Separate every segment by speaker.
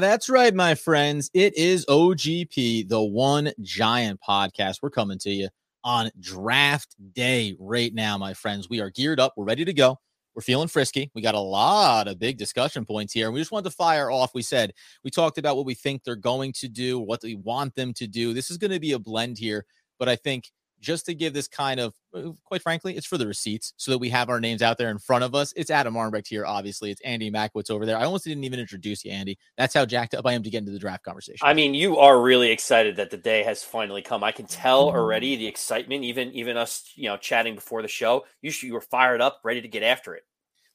Speaker 1: That's right, my friends. It is OGP, the one giant podcast. We're coming to you on draft day right now, my friends. We are geared up. We're ready to go. We're feeling frisky. We got a lot of big discussion points here. We just wanted to fire off. We said we talked about what we think they're going to do, what we want them to do. This is going to be a blend here, but I think just to give this kind of, uh, quite frankly, it's for the receipts so that we have our names out there in front of us. It's Adam Armbrecht here, obviously. It's Andy Mackowitz over there. I almost didn't even introduce you, Andy. That's how jacked up I am to get into the draft conversation.
Speaker 2: I mean, you are really excited that the day has finally come. I can tell already the excitement, even even us, you know, chatting before the show. You, you were fired up, ready to get after it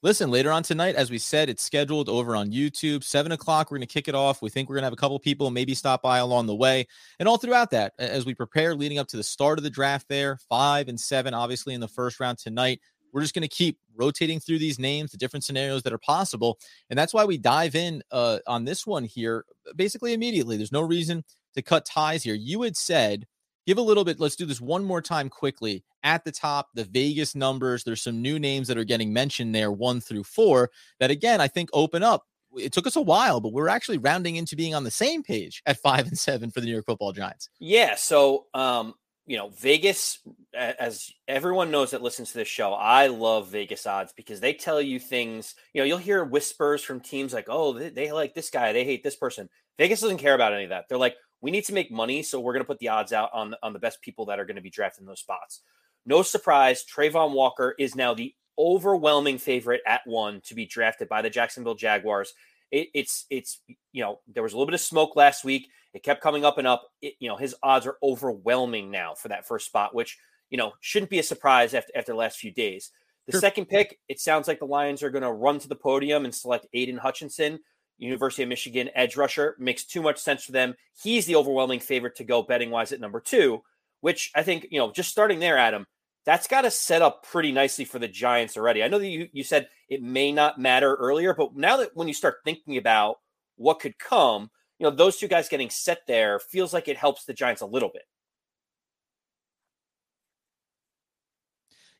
Speaker 1: listen, later on tonight, as we said, it's scheduled over on YouTube. Seven o'clock, we're going to kick it off. We think we're going to have a couple people maybe stop by along the way. And all throughout that, as we prepare leading up to the start of the draft there, five and seven, obviously, in the first round tonight. We're just going to keep rotating through these names, the different scenarios that are possible. And that's why we dive in uh, on this one here basically immediately. There's no reason to cut ties here. You had said give a little bit. Let's do this one more time quickly. At the top, the Vegas numbers. There's some new names that are getting mentioned there, one through four, that again, I think open up. It took us a while, but we're actually rounding into being on the same page at five and seven for the New York football giants.
Speaker 2: Yeah. So, um, you know, Vegas, as everyone knows that listens to this show, I love Vegas odds because they tell you things. You know, you'll hear whispers from teams like, oh, they, they like this guy, they hate this person. Vegas doesn't care about any of that. They're like, we need to make money, so we're going to put the odds out on on the best people that are going to be drafted in those spots. No surprise, Travon Walker is now the overwhelming favorite at one to be drafted by the Jacksonville Jaguars. It, it's it's you know there was a little bit of smoke last week. It kept coming up and up. It, you know his odds are overwhelming now for that first spot, which you know shouldn't be a surprise after after the last few days. The sure. second pick, it sounds like the Lions are going to run to the podium and select Aidan Hutchinson. University of Michigan edge rusher makes too much sense for them. He's the overwhelming favorite to go betting wise at number two, which I think, you know, just starting there, Adam, that's got to set up pretty nicely for the Giants already. I know that you, you said it may not matter earlier, but now that when you start thinking about what could come, you know, those two guys getting set there feels like it helps the Giants a little bit.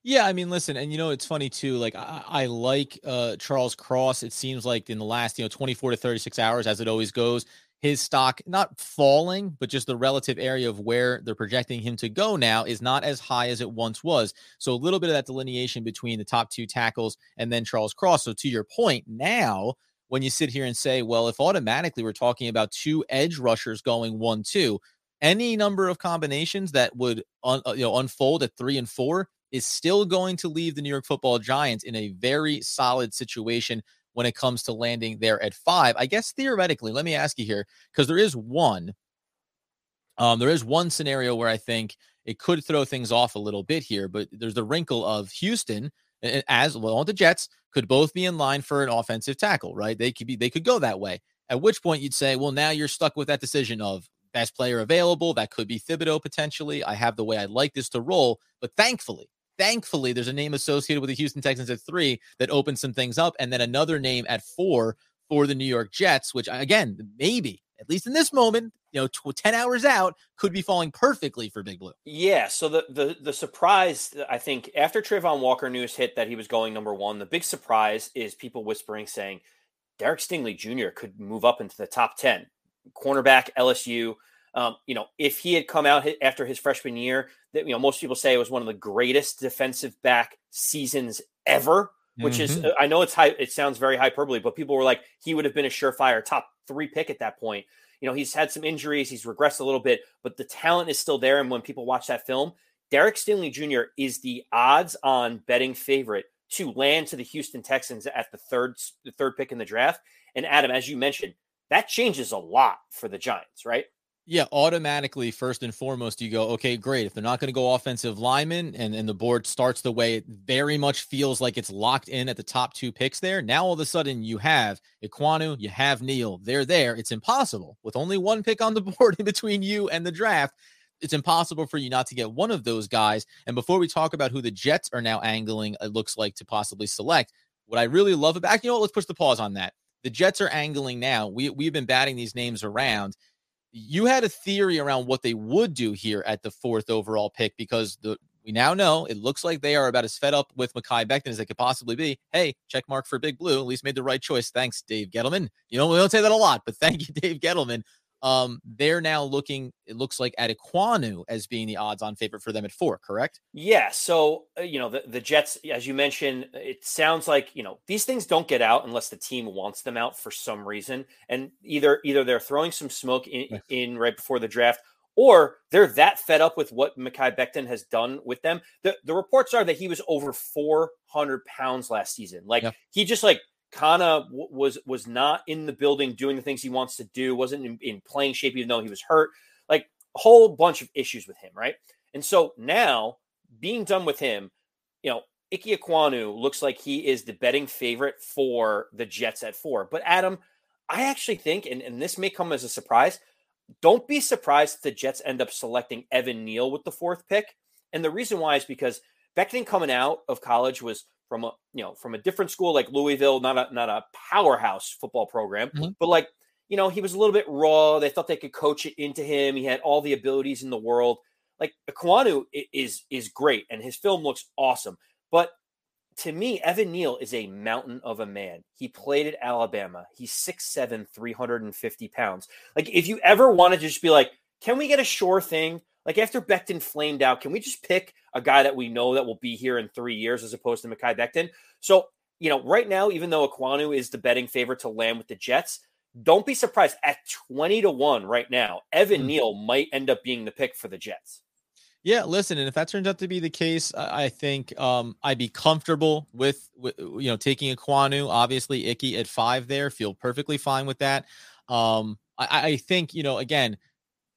Speaker 1: Yeah, I mean, listen, and you know, it's funny too. Like, I, I, like uh, Charles Cross. It seems like in the last, you know, 24 to 36 hours, as it always goes, his stock not falling, but just the relative area of where they're projecting him to go now is not as high as it once was. So a little bit of that delineation between the top two tackles and then Charles Cross. So to your point, now when you sit here and say, well, if automatically we're talking about two edge rushers going one two, any number of combinations that would un, uh, you know unfold at three and four is still going to leave the New York football giants in a very solid situation when it comes to landing there at five. I guess theoretically, let me ask you here, because there is one, um, there is one scenario where I think it could throw things off a little bit here, but there's the wrinkle of Houston as well the Jets could both be in line for an offensive tackle, right? They could be they could go that way. At which point you'd say, well, now you're stuck with that decision of best player available. That could be Thibodeaux potentially. I have the way I'd like this to roll, but thankfully, thankfully, there's a name associated with the Houston Texans at three that opens some things up, and then another name at four for the New York Jets, which again, maybe at least in this moment, you know, 10 hours out could be falling perfectly for Big Blue.
Speaker 2: Yeah. So the, the, the surprise, uh, I think after Travon Walker news hit that he was going number one, the big surprise is people whispering saying Derek Stingley Jr. could move up into the top 10 cornerback LSU. Um, you know, if he had come out after his freshman year, that you know most people say it was one of the greatest defensive back seasons ever. Which mm-hmm. is, I know it's high. It sounds very hyperbole, but people were like, he would have been a surefire top three pick at that point. You know, he's had some injuries, he's regressed a little bit, but the talent is still there. And when people watch that film, Derek Stingley Jr. is the odds-on betting favorite to land to the Houston Texans at the third the third pick in the draft. And Adam, as you mentioned, that changes a lot for the Giants, right?
Speaker 1: Yeah, automatically, first and foremost, you go, okay, great. If they're not going to go offensive lineman and, and the board starts the way it very much feels like it's locked in at the top two picks there, now all of a sudden you have Ekwonu, you have Neal. They're there. It's impossible. With only one pick on the board in between you and the draft, it's impossible for you not to get one of those guys. And before we talk about who the Jets are now angling, it looks like to possibly select, what I really love about, you know what, let's push the pause on that. The Jets are angling now. We, we've been batting these names around you had a theory around what they would do here at the fourth overall pick because the we now know it looks like they are about as fed up with Mekhi Becton as they could possibly be. Hey, check mark for Big Blue. At least made the right choice. Thanks, Dave Gettleman. You know, we don't say that a lot, but thank you, Dave Gettleman. Um, they're now looking, it looks like at Ekwonu as being the odds on favorite for them at four, correct?
Speaker 2: Yeah. So, uh, you know, the, the Jets, as you mentioned, it sounds like, you know, these things don't get out unless the team wants them out for some reason. And either, either they're throwing some smoke in, in right before the draft or they're that fed up with what Mekhi Becton has done with them. The, the reports are that he was over 400 pounds last season. Like yeah. he just like w- was was not in the building doing the things he wants to do, wasn't in, in, playing shape even though he was hurt. Like a whole bunch of issues with him, right? And so now being done with him, you know, Ike Ekwonu looks like he is the betting favorite for the Jets at four. But Adam, I actually think, and, and this may come as a surprise, don't be surprised if the Jets end up selecting Evan Neal with the fourth pick. And the reason why is because Becton coming out of college was from a you know from a different school like Louisville, not a not a powerhouse football program, mm-hmm. but like you know he was a little bit raw. They thought they could coach it into him. He had all the abilities in the world. Like Ekwonu is is great, and his film looks awesome. But to me, Evan Neal is a mountain of a man. He played at Alabama. He's 6'7, 350 pounds. Like, if you ever wanted to just be like, can we get a sure thing? Like, after Becton flamed out, can we just pick a guy that we know that will be here in three years as opposed to Mekhi Becton? So, you know, right now, even though Ekwonu is the betting favorite to land with the Jets, don't be surprised at 20 to 1 right now. Evan mm-hmm. Neal might end up being the pick for the Jets.
Speaker 1: Yeah, listen, and if that turns out to be the case, I, think um, I'd be comfortable with, with you know taking Ekwonu. Obviously, Ickey at five there, feel perfectly fine with that. Um, I, I think you know again,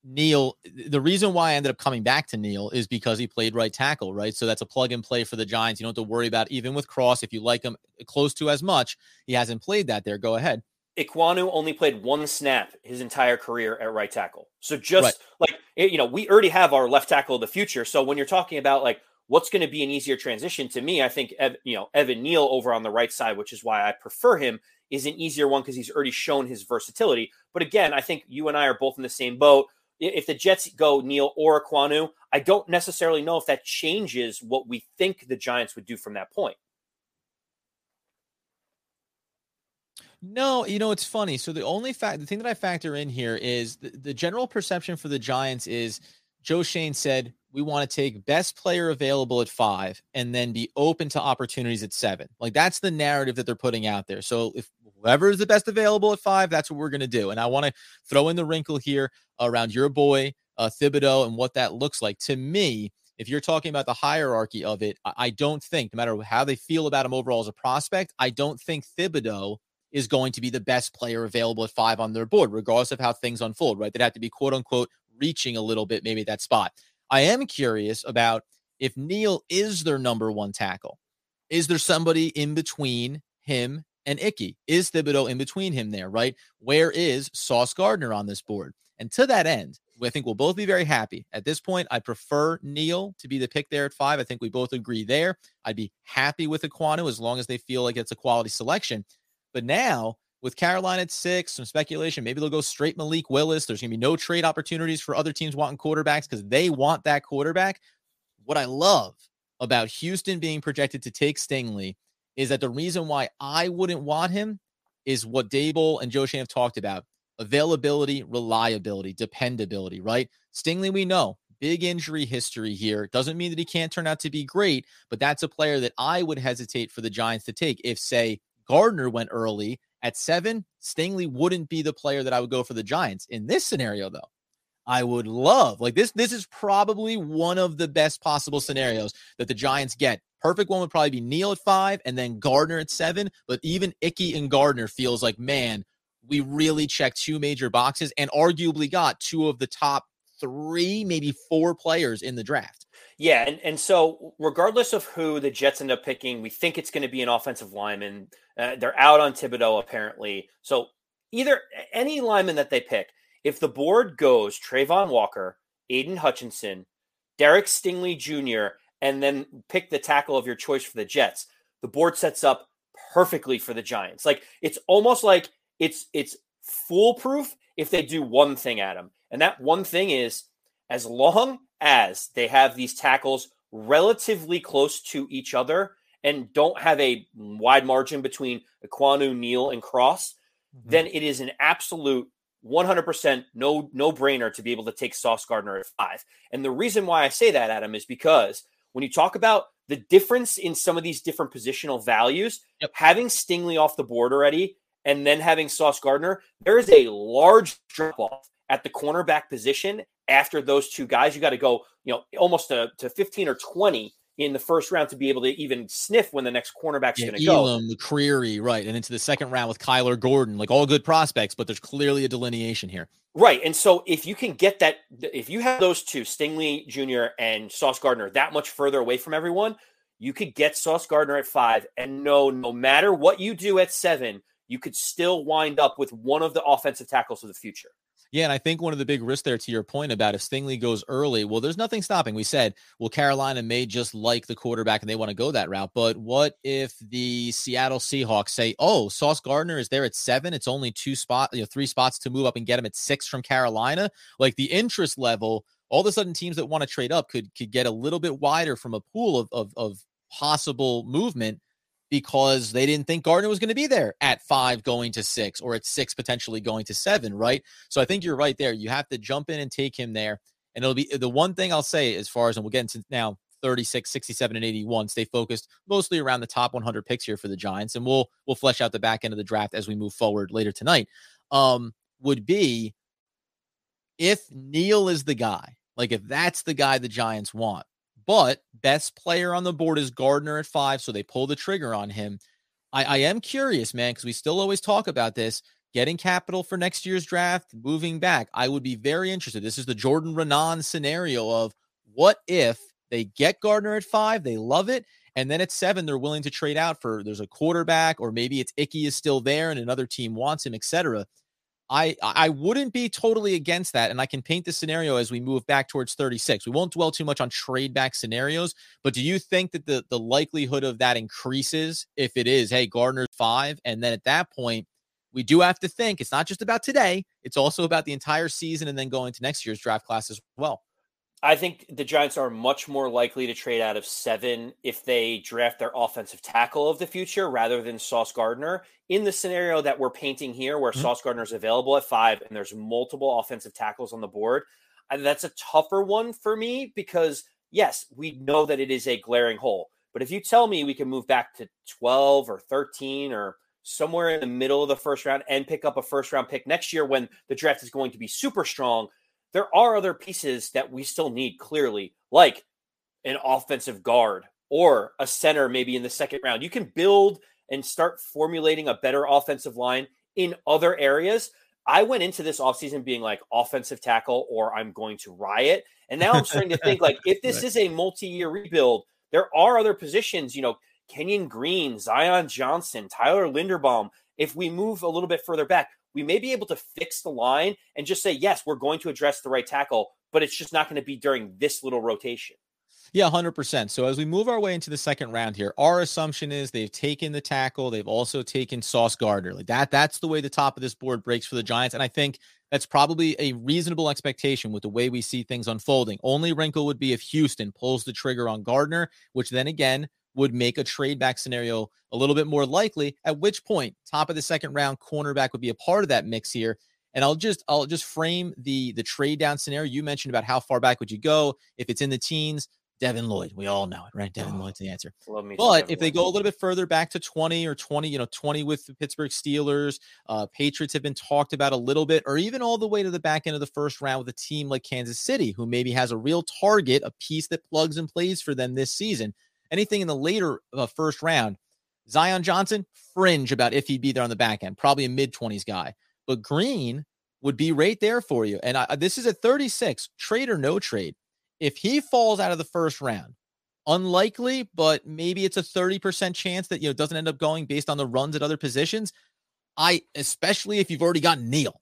Speaker 1: Neal. The reason why I ended up coming back to Neal is because he played right tackle, right? So that's a plug and play for the Giants. You don't have to worry about even with Cross if you like him uh, close to as much. He hasn't played that there. Go ahead.
Speaker 2: Ekwonu only played one snap his entire career at right tackle. So just right. like you know, we already have our left tackle of the future. So when you're talking about like what's going to be an easier transition to me, I think you know Evan Neal over on the right side, which is why I prefer him, is an easier one because he's already shown his versatility. But again, I think you and I are both in the same boat. If the Jets go Neal or Ekwonu, I don't necessarily know if that changes what we think the Giants would do from that point.
Speaker 1: No, you know it's funny. So the only fact, the thing that I factor in here is the, the general perception for the Giants is Joe Schoen said we want to take best player available at five and then be open to opportunities at seven. Like that's the narrative that they're putting out there. So if whoever is the best available at five, that's what we're going to do. And I want to throw in the wrinkle here around your boy uh, Thibodeaux and what that looks like. To me, if you're talking about the hierarchy of it, I don't think, no matter how they feel about him overall as a prospect, I don't think Thibodeaux is going to be the best player available at five on their board, regardless of how things unfold, right? They'd have to be quote unquote reaching a little bit, maybe that spot. I am curious about if Neal is their number one tackle. Is there somebody in between him and Ickey? Is Thibodeaux in between him there, right? Where is Sauce Gardner on this board? And to that end, I think we'll both be very happy. At this point, I prefer Neal to be the pick there at five. I think we both agree there. I'd be happy with Ekwonu as long as they feel like it's a quality selection. But now with Carolina at six, some speculation, maybe they'll go straight Malik Willis. There's going to be no trade opportunities for other teams wanting quarterbacks because they want that quarterback. What I love about Houston being projected to take Stingley is that the reason why I wouldn't want him is what Daboll and Joe Schoen have talked about availability, reliability, dependability, right? Stingley, we know big injury history here. Doesn't mean that he can't turn out to be great, but that's a player that I would hesitate for the Giants to take if, say, Gardner went early at seven, Stingley wouldn't be the player that I would go for the Giants. In this scenario, though, I would love like this. This is probably one of the best possible scenarios that the Giants get. Perfect one would probably be Neal at five and then Gardner at seven. But even Ickey and Gardner feels like, man, we really checked two major boxes and arguably got two of the top three, maybe four players in the draft.
Speaker 2: Yeah, and, and so regardless of who the Jets end up picking, we think it's going to be an offensive lineman. Uh, they're out on Thibodeaux, apparently. So either any lineman that they pick, if the board goes Travon Walker, Aidan Hutchinson, Derek Stingley Jr., and then pick the tackle of your choice for the Jets, the board sets up perfectly for the Giants. Like it's almost like it's it's foolproof if they do one thing, Adam. And that one thing is as long as they have these tackles relatively close to each other and don't have a wide margin between Ekwonu, Neal, and Cross, mm-hmm. then it is an absolute 100% no no brainer to be able to take Sauce Gardner at five. And the reason why I say that, Adam, is because when you talk about the difference in some of these different positional values, yep. having Stingley off the board already and then having Sauce Gardner, there is a large drop off at the cornerback position after those two guys. You got to go, you know, almost to, to 15 or 20 in the first round to be able to even sniff when the next cornerback's yeah, going to go.
Speaker 1: Elam, McCreary, right, and into the second round with Kyler Gordon, like all good prospects, but there's clearly a delineation here.
Speaker 2: Right, and so if you can get that, if you have those two, Stingley Jr. and Sauce Gardner, that much further away from everyone, you could get Sauce Gardner at five, and no, no matter what you do at seven, you could still wind up with one of the offensive tackles of the future.
Speaker 1: Yeah, and I think one of the big risks there to your point about if Stingley goes early, well, there's nothing stopping. We said, well, Carolina may just like the quarterback and they want to go that route. But what if the Seattle Seahawks say, oh, Sauce Gardner is there at seven? It's only two spots, you know, three spots to move up and get him at six from Carolina. Like the interest level, all of a sudden teams that want to trade up could could get a little bit wider from a pool of of, of possible movement because they didn't think Gardner was going to be there at five going to six or at six potentially going to seven, right? So I think you're right there. You have to jump in and take him there. And it'll be the one thing I'll say as far as, and we'll get into now 36, 67, and 81. Stay focused mostly around the top 100 picks here for the Giants. And we'll, we'll flesh out the back end of the draft as we move forward later tonight. Um, would be if Neal is the guy, like if that's the guy the Giants want, but best player on the board is Gardner at five, so they pull the trigger on him. I, I am curious, man, because we still always talk about this getting capital for next year's draft, moving back. I would be very interested. This is the Jordan Raanan scenario of what if they get Gardner at five, they love it, and then at seven, they're willing to trade out for there's a quarterback, or maybe it's Ickey is still there and another team wants him, etc. I I wouldn't be totally against that, and I can paint the scenario as we move back towards 36. We won't dwell too much on trade back scenarios, but do you think that the the likelihood of that increases if it is, hey, Gardner's five, and then at that point, we do have to think it's not just about today; it's also about the entire season, and then going to next year's draft class as well.
Speaker 2: I think the Giants are much more likely to trade out of seven if they draft their offensive tackle of the future rather than Sauce Gardner. In the scenario that we're painting here, where mm-hmm. Sauce Gardner is available at five and there's multiple offensive tackles on the board, that's a tougher one for me because, yes, we know that it is a glaring hole. But if you tell me we can move back to 12 or 13 or somewhere in the middle of the first round and pick up a first round pick next year when the draft is going to be super strong, there are other pieces that we still need clearly, like an offensive guard or a center maybe in the second round. You can build and start formulating a better offensive line in other areas. I went into this offseason being like offensive tackle or I'm going to riot. And now I'm starting to think like if this right. is a multi-year rebuild, there are other positions, you know, Kenyon Green, Zion Johnson, Tyler Linderbaum. If we move a little bit further back, we may be able to fix the line and just say, yes, we're going to address the right tackle, but it's just not going to be during this little rotation.
Speaker 1: Yeah, 100%. So as we move our way into the second round here, our assumption is they've taken the tackle, they've also taken Sauce Gardner. Like that that's the way the top of this board breaks for the Giants and I think that's probably a reasonable expectation with the way we see things unfolding. Only wrinkle would be if Houston pulls the trigger on Gardner, which then again would make a trade back scenario a little bit more likely. At which point, top of the second round, cornerback would be a part of that mix here. And I'll just I'll just frame the the trade down scenario. You mentioned about how far back would you go if it's in the teens. Devin Lloyd, we all know it, right? Devin oh, Lloyd's the answer. but if they go a little bit further back to 20 or 20, you know, 20 with the Pittsburgh Steelers, uh, Patriots have been talked about a little bit, or even all the way to the back end of the first round with a team like Kansas City, who maybe has a real target, a piece that plugs and plays for them this season anything in the later uh, first round, Zion Johnson, fringe about if he'd be there on the back end, probably a mid 20s guy. But Green would be right there for you. And I, this is at 36, trade or no trade. If he falls out of the first round, unlikely, but maybe it's a 30% chance that, you know, doesn't end up going based on the runs at other positions. I, especially if you've already got Neal,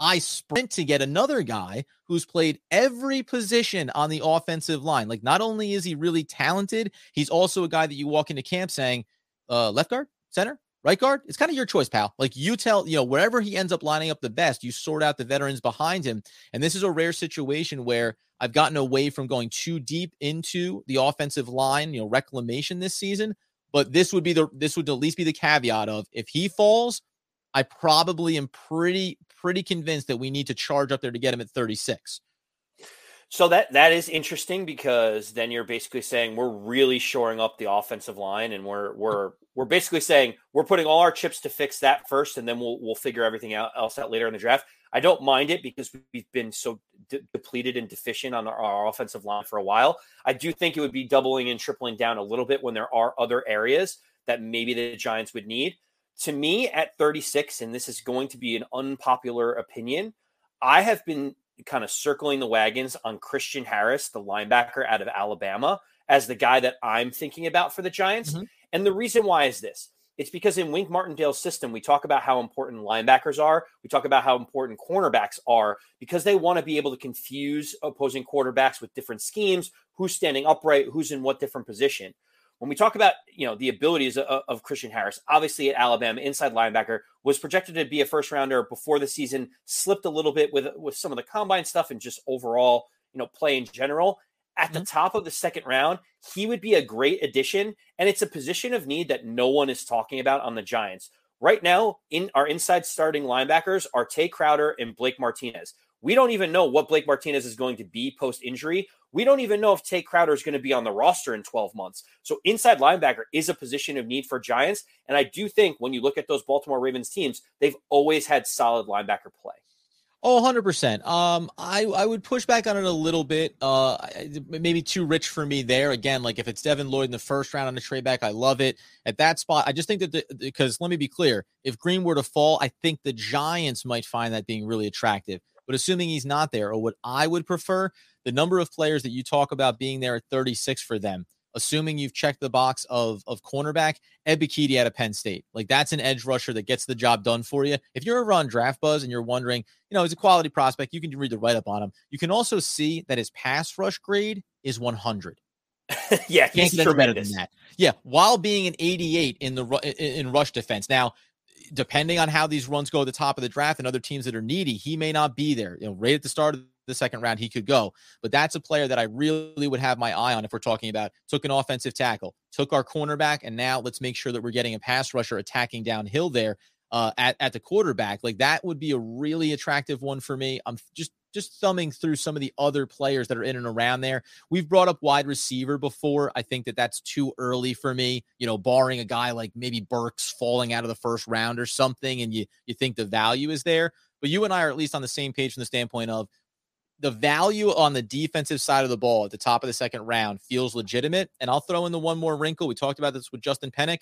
Speaker 1: I sprint to get another guy who's played every position on the offensive line. Like, not only is he really talented, he's also a guy that you walk into camp saying, uh, left guard, center, right guard, it's kind of your choice, pal. Like you tell, you know, wherever he ends up lining up the best, you sort out the veterans behind him. And this is a rare situation where I've gotten away from going too deep into the offensive line, you know, reclamation this season. But this would be the this would at least be the caveat of if he falls, I probably am pretty pretty convinced that we need to charge up there to get him at 36.
Speaker 2: So that that is interesting because then you're basically saying we're really shoring up the offensive line, and we're we're we're basically saying we're putting all our chips to fix that first, and then we'll we'll figure everything out, else out later in the draft. I don't mind it because we've been so de- depleted and deficient on our, our, offensive line for a while. I do think it would be doubling and tripling down a little bit when there are other areas that maybe the Giants would need. To me, at 36, and this is going to be an unpopular opinion, I have been kind of circling the wagons on Christian Harris, the linebacker out of Alabama, as the guy that I'm thinking about for the Giants. Mm-hmm. And the reason why is this it's because in Wink Martindale's system, we talk about how important linebackers are. We talk about how important cornerbacks are because they want to be able to confuse opposing quarterbacks with different schemes, who's standing upright, who's in what different position when we talk about you know the abilities of, of, Christian Harris, obviously at Alabama, inside linebacker was projected to be a first rounder before the season, slipped a little bit with with some of the combine stuff and just overall you know play in general. At mm-hmm. the top of the second round, he would be a great addition, and it's a position of need that no one is talking about on the Giants right now. In our inside starting linebackers are Tae Crowder and Blake Martinez. We don't even know what Blake Martinez is going to be post injury. We don't even know if Tae Crowder is going to be on the roster in 12 months. So inside linebacker is a position of need for Giants. And I do think when you look at those Baltimore Ravens teams, they've always had solid linebacker play.
Speaker 1: Oh, 100%. Um, I, I would push back on it a little bit. Uh, maybe too rich for me there. Again, like if it's Devin Lloyd in the first round on the trade back, I love it. At that spot, I just think that because let me be clear, if Green were to fall, I think the Giants might find that being really attractive. But assuming he's not there, or what I would prefer, the number of players that you talk about being there at 36 for them, assuming you've checked the box of of cornerback, Ebiketie out of Penn State. Like that's an edge rusher that gets the job done for you. If you're ever on draft buzz and you're wondering, you know, he's a quality prospect, you can read the write up on him. You can also see that his pass rush grade is 100.
Speaker 2: yeah, he's
Speaker 1: Can't better than that. Yeah, while being an 88 in the in rush defense. Now, depending on how these runs go at the top of the draft and other teams that are needy, he may not be there. You know, right at the start of the second round, he could go. But that's a player that I really would have my eye on if we're talking about took an offensive tackle, took our cornerback, and now let's make sure that we're getting a pass rusher attacking downhill there uh, at, at the quarterback. Like that would be a really attractive one for me. I'm just just thumbing through some of the other players that are in and around there. We've brought up wide receiver before. I think that that's too early for me, you know, barring a guy like maybe Burks falling out of the first round or something and you you think the value is there. But you and I are at least on the same page from the standpoint of the value on the defensive side of the ball at the top of the second round feels legitimate. And I'll throw in the one more wrinkle. We talked about this with Justin Penik.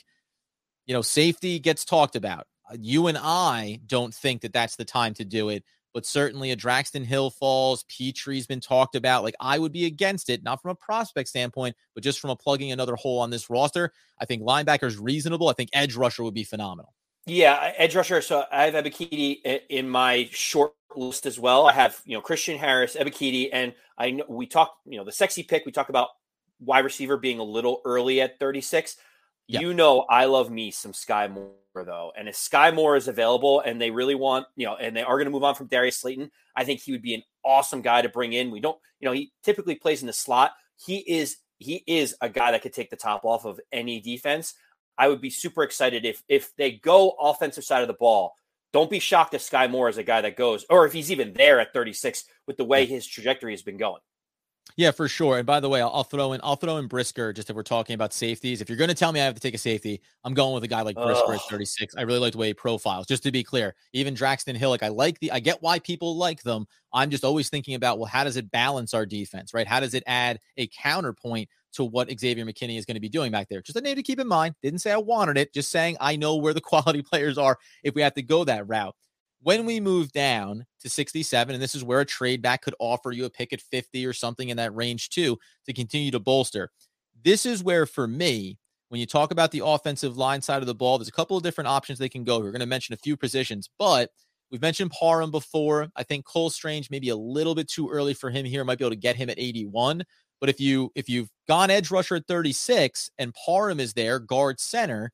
Speaker 1: You know, safety gets talked about. Uh, you and I don't think that that's the time to do it but certainly a Daxton Hill falls. Pitre's been talked about. Like I would be against it, not from a prospect standpoint, but just from a plugging another hole on this roster. I think linebacker is reasonable. I think edge rusher would be phenomenal.
Speaker 2: Yeah, edge rusher. So I have Ebiketie in my short list as well. I have you know Christian Harris, Ebiketie, and I know we talked. You know the sexy pick. We talk about wide receiver being a little early at 36. Yep. You know I love me some Skyy Moore though. And if Skyy Moore is available and they really want, you know, and they are going to move on from Darius Slayton, I think he would be an awesome guy to bring in. We don't, you know, he typically plays in the slot. He is he is a guy that could take the top off of any defense. I would be super excited if if they go offensive side of the ball. Don't be shocked if Skyy Moore is a guy that goes, or if he's even there at 36 with the way his trajectory has been going.
Speaker 1: Yeah, for sure. And by the way, I'll, I'll, throw in I'll throw in Brisker just if we're talking about safeties. If you're going to tell me I have to take a safety, I'm going with a guy like Brisker at 36. I really like the way he profiles. Just to be clear, even Daxton Hill, like I like the I get why people like them. I'm just always thinking about well, how does it balance our defense, right? How does it add a counterpoint to what Xavier McKinney is going to be doing back there? Just a name to keep in mind. Didn't say I wanted it, just saying I know where the quality players are if we have to go that route when we move down to 67, and this is where a trade back could offer you a pick at 50 or something in that range too to continue to bolster. This is where, for me, when you talk about the offensive line side of the ball, there's a couple of different options they can go. We're going to mention a few positions, but we've mentioned Parham before. I think Cole Strange maybe a little bit too early for him here. Might be able to get him at 81. But if you if you've gone edge rusher at 36 and Parham is there, guard center,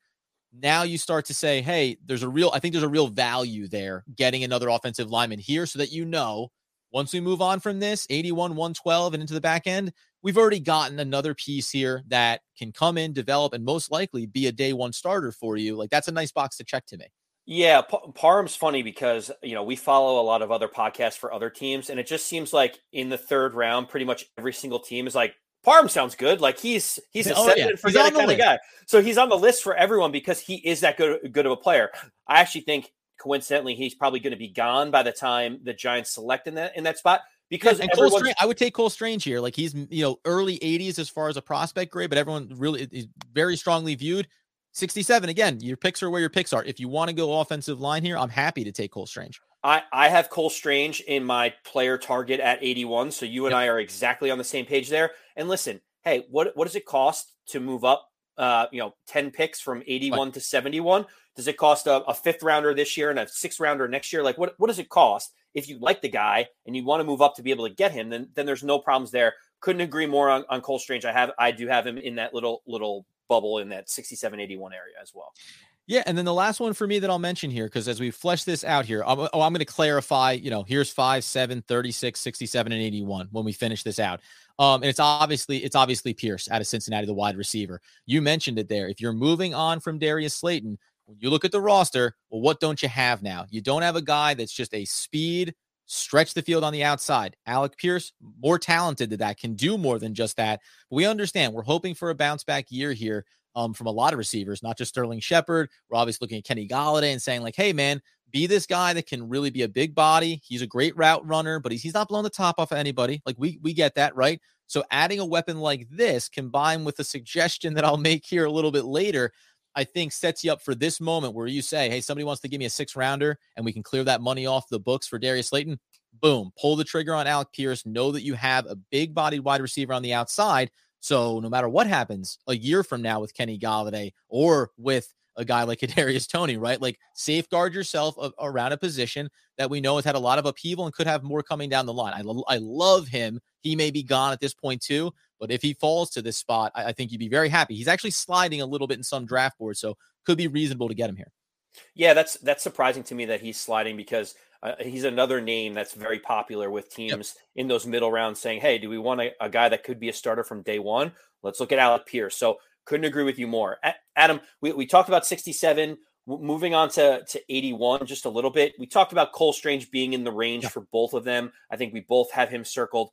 Speaker 1: now you start to say, hey, there's a real, I think there's a real value there getting another offensive lineman here so that you know once we move on from this 81, 112 and into the back end, we've already gotten another piece here that can come in, develop, and most likely be a day one starter for you. Like that's a nice box to check to me.
Speaker 2: Yeah, P- Parham's funny because you know we follow a lot of other podcasts for other teams, and it just seems like in the third round, pretty much every single team is like Parham sounds good. Like he's he's a oh, yeah. for that kind of guy. So he's on the list for everyone because he is that good good of a player. I actually think coincidentally he's probably going to be gone by the time the Giants select in that in that spot because
Speaker 1: yeah, Cole Strange, I would take Cole Strange here. Like he's you know early 80s as far as a prospect grade, but everyone really is very strongly viewed. 67 again. Your picks are where your picks are. If you want to go offensive line here, I'm happy to take Cole Strange.
Speaker 2: I, I have Cole Strange in my player target at 81. So you and yep. I are exactly on the same page there. And listen, hey, what what does it cost to move up? Uh, you know, 10 picks from 81 right. to 71. Does it cost a, a fifth rounder this year and a sixth rounder next year? Like, what what does it cost? if you like the guy and you want to move up to be able to get him, then then there's no problems there. Couldn't agree more on, on Cole Strange. I have I do have him in that little little bubble in that 67 81 area as well.
Speaker 1: Yeah, and then the last one for me that I'll mention here, because as we flesh this out here, I'm, oh, I'm going to clarify, you know, here's 5, 7, 36, 67, and 81 when we finish this out. Um, and it's obviously it's obviously Pierce out of Cincinnati, the wide receiver. You mentioned it there. If you're moving on from Darius Slayton, when you look at the roster, well, what don't you have now? You don't have a guy that's just a speed, stretch the field on the outside. Alec Pierce, more talented than that, can do more than just that. But we understand we're hoping for a bounce back year here um, from a lot of receivers, not just Sterling Shepard. We're obviously looking at Kenny Golladay and saying, like, hey, man, be this guy that can really be a big body. He's a great route runner, but he's, he's not blowing the top off of anybody. Like, we, we get that, right? So adding a weapon like this combined with a suggestion that I'll make here a little bit later I think sets you up for this moment where you say, hey, somebody wants to give me a six rounder and we can clear that money off the books for Darius Slayton. Boom, pull the trigger on Alec Pierce. Know that you have a big bodied wide receiver on the outside. So no matter what happens a year from now with Kenny Golladay or with a guy like Kadarius Toney, right? Like safeguard yourself a, around a position that we know has had a lot of upheaval and could have more coming down the line. I, lo- I love him. He may be gone at this point too, but if he falls to this spot, I, I think you'd be very happy. He's actually sliding a little bit in some draft boards, so could be reasonable to get him here.
Speaker 2: Yeah, that's that's surprising to me that he's sliding because uh, he's another name that's very popular with teams yep. in those middle rounds saying, "Hey, do we want a, a, guy that could be a starter from day one? Let's look at Alec Pierce." So couldn't agree with you more, Adam. We, we talked about sixty-seven. Moving on to, to 81 just a little bit. We talked about Cole Strange being in the range for both of them. I think we both have him circled.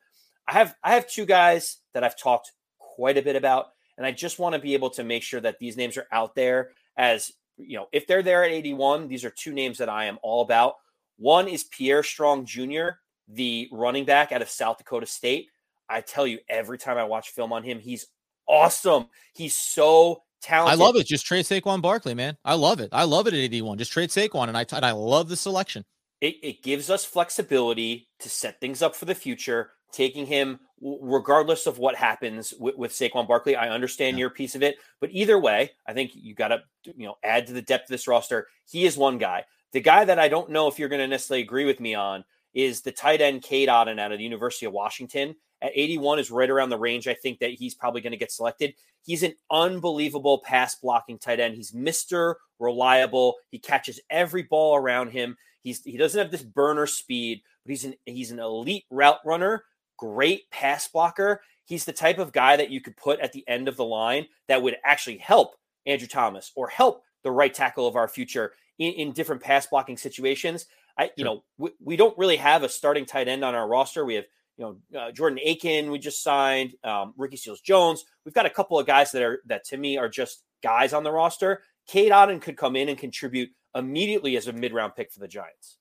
Speaker 2: I have I have two guys that I've talked quite a bit about, and I just want to be able to make sure that these names are out there as you know, if they're there at 81, these are two names that I am all about. One is Pierre Strong Jr., the running back out of South Dakota State. I tell you, every time I watch film on him, he's awesome. He's so talented.
Speaker 1: I love it. Just trade Saquon Barkley, man. I love it. I love it at 81. Just trade Saquon, and I and I love the selection.
Speaker 2: It, it gives us flexibility to set things up for the future taking him regardless of what happens with, with Saquon Barkley. I understand yeah. your piece of it, but either way, I think you got to you know add to the depth of this roster. He is one guy. The guy that I don't know if you're going to necessarily agree with me on is the tight end Cade Otton out of the University of Washington. At 81 is right around the range. I think that he's probably going to get selected. He's an unbelievable pass blocking tight end. He's Mr. Reliable. He catches every ball around him. He's he doesn't have this burner speed, but he's an he's an elite route runner great pass blocker. He's the type of guy that you could put at the end of the line that would actually help Andrew Thomas or help the right tackle of our future in, in different pass blocking situations. I, you know, we, we, don't really have a starting tight end on our roster. We have, you know, uh, Jordan Aiken, we just signed, um, Ricky Seals Jones. We've got a couple of guys that are, that to me are just guys on the roster. Cade Otton could come in and contribute immediately as a mid round pick for the Giants.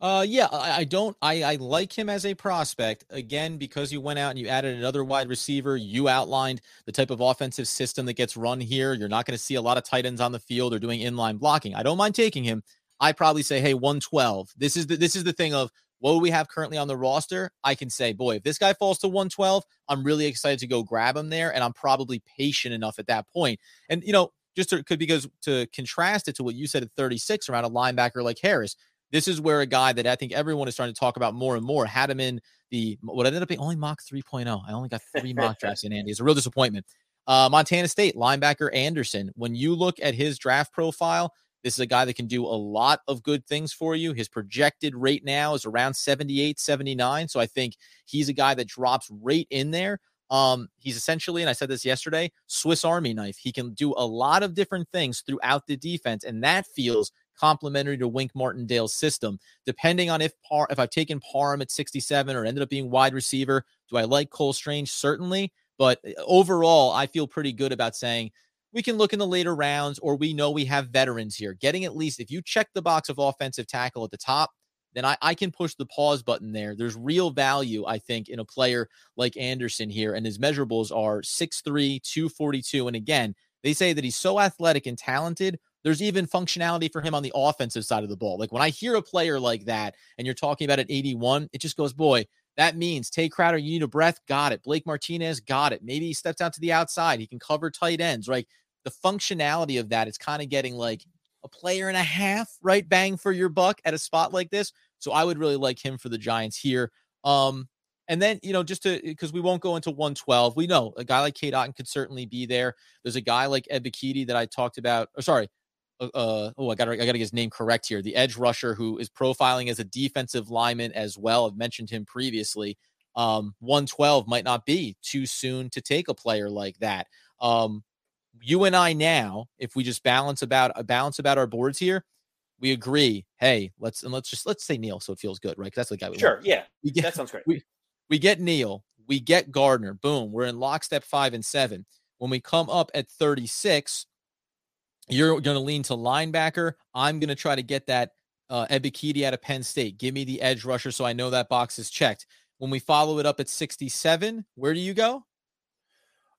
Speaker 1: Uh, yeah, I, I don't. I, I like him as a prospect again because you went out and you added another wide receiver. You outlined the type of offensive system that gets run here. You're not going to see a lot of tight ends on the field or doing inline blocking. I don't mind taking him. I probably say, hey, 112. This is the this is the thing of what we have currently on the roster? I can say, boy, if this guy falls to 112, I'm really excited to go grab him there, and I'm probably patient enough at that point. And you know, just to, because to contrast it to what you said at 36 around a linebacker like Harris, this is where a guy that I think everyone is starting to talk about more and more had him in the what ended up being only mock 3.0. I only got three mock drafts in Andy. It's a real disappointment. Uh, Montana State linebacker Andersen. When you look at his draft profile, this is a guy that can do a lot of good things for you. His projected rate now is around 78, 79. So I think he's a guy that drops right in there. Um, he's essentially, and I said this yesterday, Swiss Army knife. He can do a lot of different things throughout the defense, and that feels complementary to Wink Martindale's system. Depending on if Par, if I've taken Parham at 67 or ended up being wide receiver, do I like Cole Strange? Certainly, but uh, overall, I feel pretty good about saying we can look in the later rounds, or we know we have veterans here. Getting at least if you check the box of offensive tackle at the top, then I, I can push the pause button there. There's real value, I think, in a player like Andersen here. And his measurables are 6'3, 242. And again, they say that he's so athletic and talented. There's even functionality for him on the offensive side of the ball. Like when I hear a player like that and you're talking about at 81, it just goes, boy, that means Tae Crowder, you need a breath. Got it. Blake Martinez, got it. Maybe he steps out to the outside. He can cover tight ends, right? The functionality of that is kind of getting like a player and a half, right? Bang for your buck at a spot like this. So I would really like him for the Giants here. Um, and then, you know, just to because we won't go into 112. We know a guy like Cade Otton could certainly be there. There's a guy like Ebiketie that I talked about. Or sorry, uh, uh, oh, I got I got to get his name correct here. The edge rusher who is profiling as a defensive lineman as well. I've mentioned him previously. Um, 112 might not be too soon to take a player like that. Um, you and I now, if we just balance about a uh, balance about our boards here, we agree. Hey, let's and let's just let's say Neal, so it feels good, right? Because that's the guy we
Speaker 2: sure,
Speaker 1: want.
Speaker 2: yeah,
Speaker 1: we
Speaker 2: get, that sounds great.
Speaker 1: We, we get Neal, we get Gardner. Boom, we're in lockstep five and seven. When we come up at 36, you're going to lean to linebacker. I'm going to try to get that uh, Ebiketie out of Penn State. Give me the edge rusher so I know that box is checked. When we follow it up at 67, where do you go?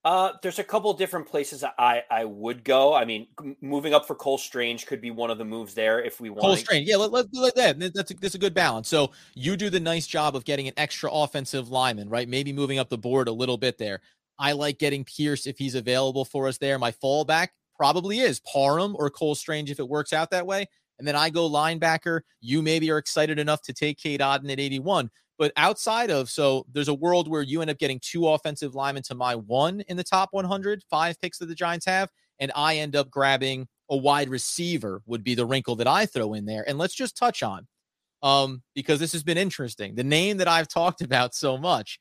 Speaker 2: Uh, there's a couple different places I I would go. I mean, moving up for Cole Strange could be one of the moves there if we want.
Speaker 1: Cole Strange, yeah, let, let, let that. That's a, that's a good balance. So you do the nice job of getting an extra offensive lineman, right? Maybe moving up the board a little bit there. I like getting Pierce if he's available for us there. My fallback probably is Parham or Cole Strange if it works out that way. And then I go linebacker. You maybe are excited enough to take Cade Otton at 81. But outside of, so there's a world where you end up getting two offensive linemen to my one in the top 100, five picks that the Giants have, and I end up grabbing a wide receiver, would be the wrinkle that I throw in there. And let's just touch on, um, because this has been interesting. The name that I've talked about so much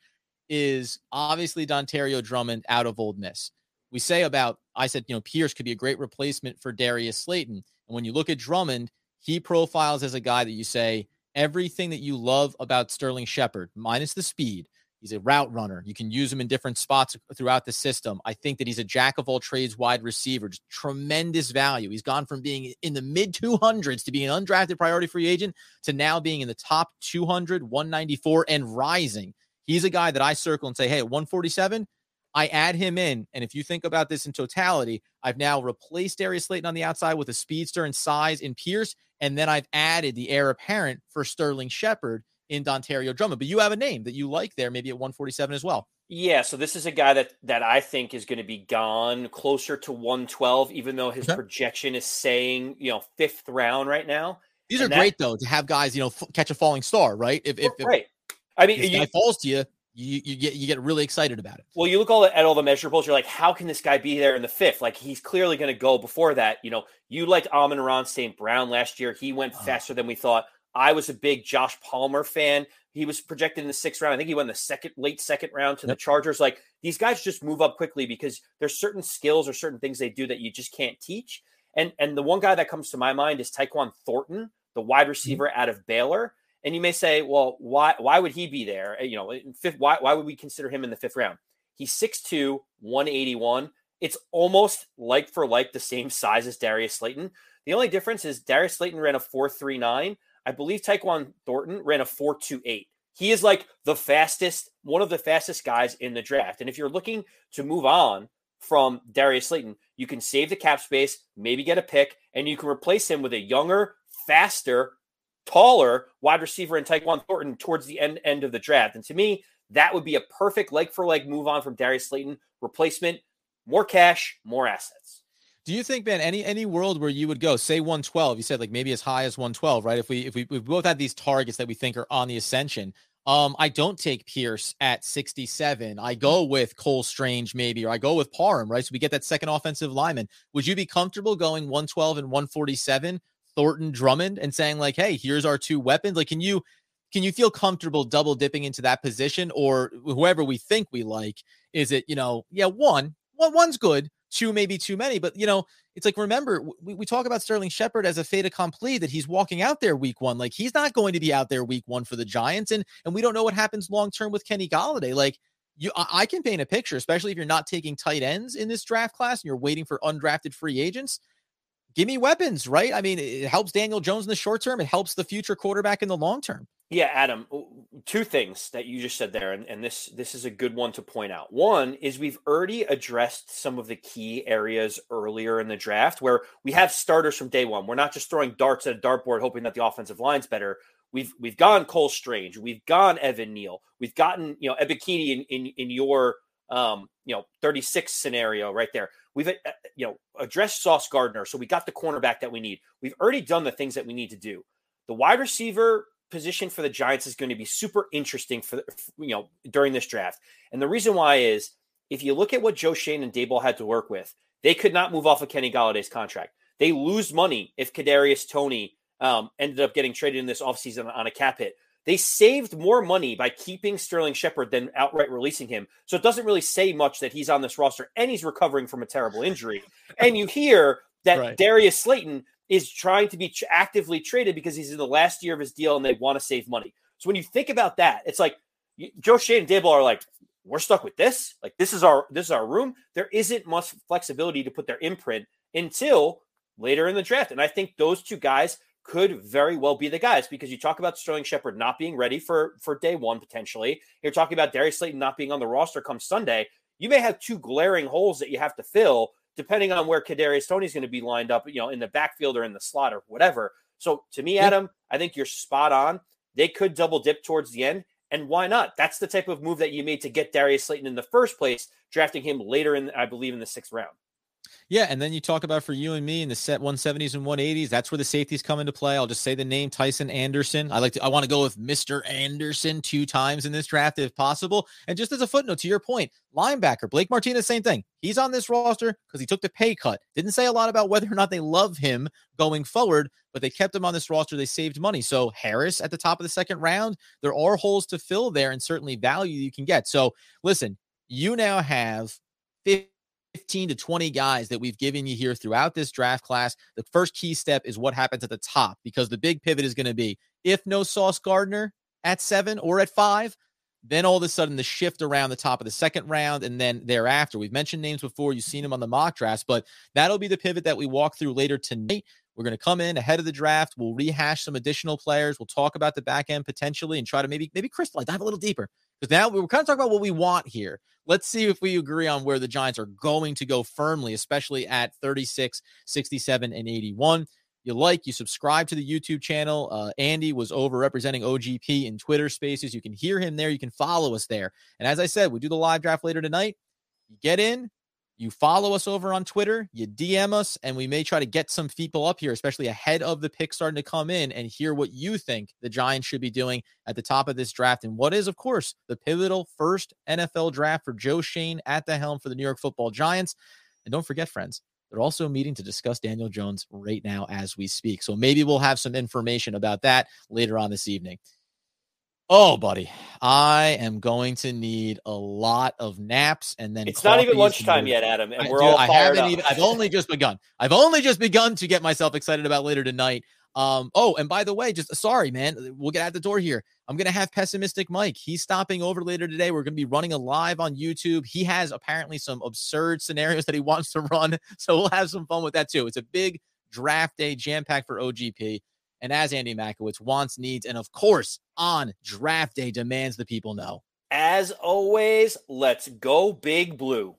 Speaker 1: is obviously Dontario Drummond out of Ole Miss. We say about, I said, you know, Pierce could be a great replacement for Darius Slayton. And when you look at Drummond, he profiles as a guy that you say, everything that you love about Sterling Shepard, minus the speed. He's a route runner. You can use him in different spots throughout the system. I think that he's a jack of all trades wide receiver, just tremendous value. He's gone from being in the mid 200s to being an undrafted priority free agent to now being in the top 200, 194, and rising. He's a guy that I circle and say, hey, at 147, I add him in. And if you think about this in totality, I've now replaced Darius Slayton on the outside with a speedster and size in Pierce. And then I've added the heir apparent for Sterling Shepard in Dontario Drummond. But you have a name that you like there, maybe at 147 as well.
Speaker 2: Yeah, so this is a guy that that I think is going to be gone closer to 112, even though his okay. projection is saying you know fifth round right now.
Speaker 1: These and are that, great though to have guys you know f- catch a falling star, right? If if,
Speaker 2: right, if, I mean,
Speaker 1: if guy falls to you, you, you get you get really excited about it.
Speaker 2: Well, you look all at all the measurables. You're like, how can this guy be there in the fifth? Like he's clearly going to go before that. You know, you liked Amon-Ra St. Brown last year. He went uh-huh. faster than we thought. I was a big Josh Palmer fan. He was projected in the sixth round. I think he went the second, late second round to yep. the Chargers. Like these guys just move up quickly because there's certain skills or certain things they do that you just can't teach. And and the one guy that comes to my mind is Tyquan Thornton, the wide mm-hmm. receiver mm-hmm. out of Baylor. And you may say, well, why why would he be there? Eh, you know, fifth, why why would we consider him in the fifth round? He's 6'2, 181. It's almost like for like the same size as Darius Slayton. The only difference is Darius Slayton ran a 4.39. I believe Tyquan Thornton ran a 4.28. He is like the fastest, one of the fastest guys in the draft. And if you're looking to move on from Darius Slayton, you can save the cap space, maybe get a pick, and you can replace him with a younger, faster taller wide receiver in Tyquan Thornton towards the end end of the draft. And to me, that would be a perfect leg for leg move on from Darius Slayton replacement. More cash, more assets.
Speaker 1: Do you think, man, any any world where you would go, say 112, you said like maybe as high as 112, right? If we if we, we both had these targets that we think are on the ascension, Um, I don't take Pierce at 67. I go with Cole Strange, maybe, or I go with Parham, right? So we get that second offensive lineman. Would you be comfortable going 112 and 147, Thornton Drummond, and saying, like, hey, here's our two weapons? Like, can you can you feel comfortable double dipping into that position? Or whoever we think we like, is it, you know, yeah, one, one one's good, two maybe too many. But you know, it's like remember we, we talk about Sterling Shepard as a fait accompli that he's walking out there week one. Like he's not going to be out there week one for the Giants, and and we don't know what happens long term with Kenny Golladay. Like you, I can paint a picture, especially if you're not taking tight ends in this draft class and you're waiting for undrafted free agents. Give me weapons, right? I mean, it helps Daniel Jones in the short term. It helps the future quarterback in the long term.
Speaker 2: Yeah, Adam, two things that you just said there, and, and this this is a good one to point out. One is we've already addressed some of the key areas earlier in the draft where we have starters from day one. We're not just throwing darts at a dartboard hoping that the offensive line's better. We've we've gone Cole Strange, we've gone Evan Neal, we've gotten you know Ebiketie in in, in your um you know 36 scenario right there. We've uh, you know addressed Sauce Gardner, so we got the cornerback that we need. We've already done the things that we need to do. The wide receiver position for the Giants is going to be super interesting for you know during this draft. And the reason why is if you look at what Joe Schoen and Daboll had to work with, they could not move off of Kenny Golladay's contract. They lose money if Kadarius Toney um, ended up getting traded in this offseason on a cap hit. They saved more money by keeping Sterling Shepard than outright releasing him. So it doesn't really say much that he's on this roster and he's recovering from a terrible injury. and you hear that right. Darius Slayton is trying to be actively traded because he's in the last year of his deal and they want to save money. So when you think about that, it's like Joe Schoen and Daboll are like, we're stuck with this. Like this is our this is our room. There isn't much flexibility to put their imprint until later in the draft. And I think those two guys could very well be the guys because you talk about Sterling Shepard not being ready for for day one potentially. You're talking about Darius Slayton not being on the roster come Sunday. You may have two glaring holes that you have to fill depending on where Kadarius Toney's going to be lined up, you know, in the backfield or in the slot or whatever. So to me, Adam, I think you're spot on. They could double dip towards the end. And why not? That's the type of move that you made to get Darius Slayton in the first place, drafting him later in, I believe, in the sixth round.
Speaker 1: Yeah, and then you talk about for you and me in the set 170s and 180s. That's where the safeties come into play. I'll just say the name Tycen Anderson. I like to. I want to go with Mister Anderson two times in this draft if possible. And just as a footnote to your point, linebacker Blake Martinez, same thing. He's on this roster because he took the pay cut. Didn't say a lot about whether or not they love him going forward, but they kept him on this roster. They saved money. So Harris at the top of the second round. There are holes to fill there, and certainly value you can get. So listen, you now have 50 15 to 20 guys that we've given you here throughout this draft class. The first key step is what happens at the top because the big pivot is going to be if no Sauce Gardner at seven or at five, then all of a sudden the shift around the top of the second round and then thereafter. We've mentioned names before, you've seen them on the mock drafts, but that'll be the pivot that we walk through later tonight. We're going to come in ahead of the draft. We'll rehash some additional players. We'll talk about the back end potentially and try to maybe maybe crystallize, dive a little deeper. Because now we're kind of talking about what we want here. Let's see if we agree on where the Giants are going to go firmly, especially at 36, 67, and 81. You like, you subscribe to the YouTube channel. Uh, Andy was over representing OGP in Twitter spaces. You can hear him there. You can follow us there. And as I said, we do the live draft later tonight. You get in, you follow us over on Twitter, you DM us, and we may try to get some people up here, especially ahead of the pick starting to come in, and hear what you think the Giants should be doing at the top of this draft. And what is, of course, the pivotal first NFL draft for Joe Schoen at the helm for the New York football Giants. And don't forget, friends, they're also meeting to discuss Daniel Jones right now as we speak. So maybe we'll have some information about that later on this evening. Oh, buddy, I am going to need a lot of naps, and then
Speaker 2: it's not even lunchtime yet, Adam, and we're I, all. I haven't up. even.
Speaker 1: I've only just begun. I've only just begun to get myself excited about later tonight. Um. Oh, and by the way, just sorry, man. We'll get out the door here. I'm gonna have pessimistic Mike. He's stopping over later today. We're gonna be running a live on YouTube. He has apparently some absurd scenarios that he wants to run, so we'll have some fun with that too. It's a big draft day, jam packed for OGP and as Andy Makowitz wants, needs, and of course on draft day demands the people know.
Speaker 2: As always, let's go big blue.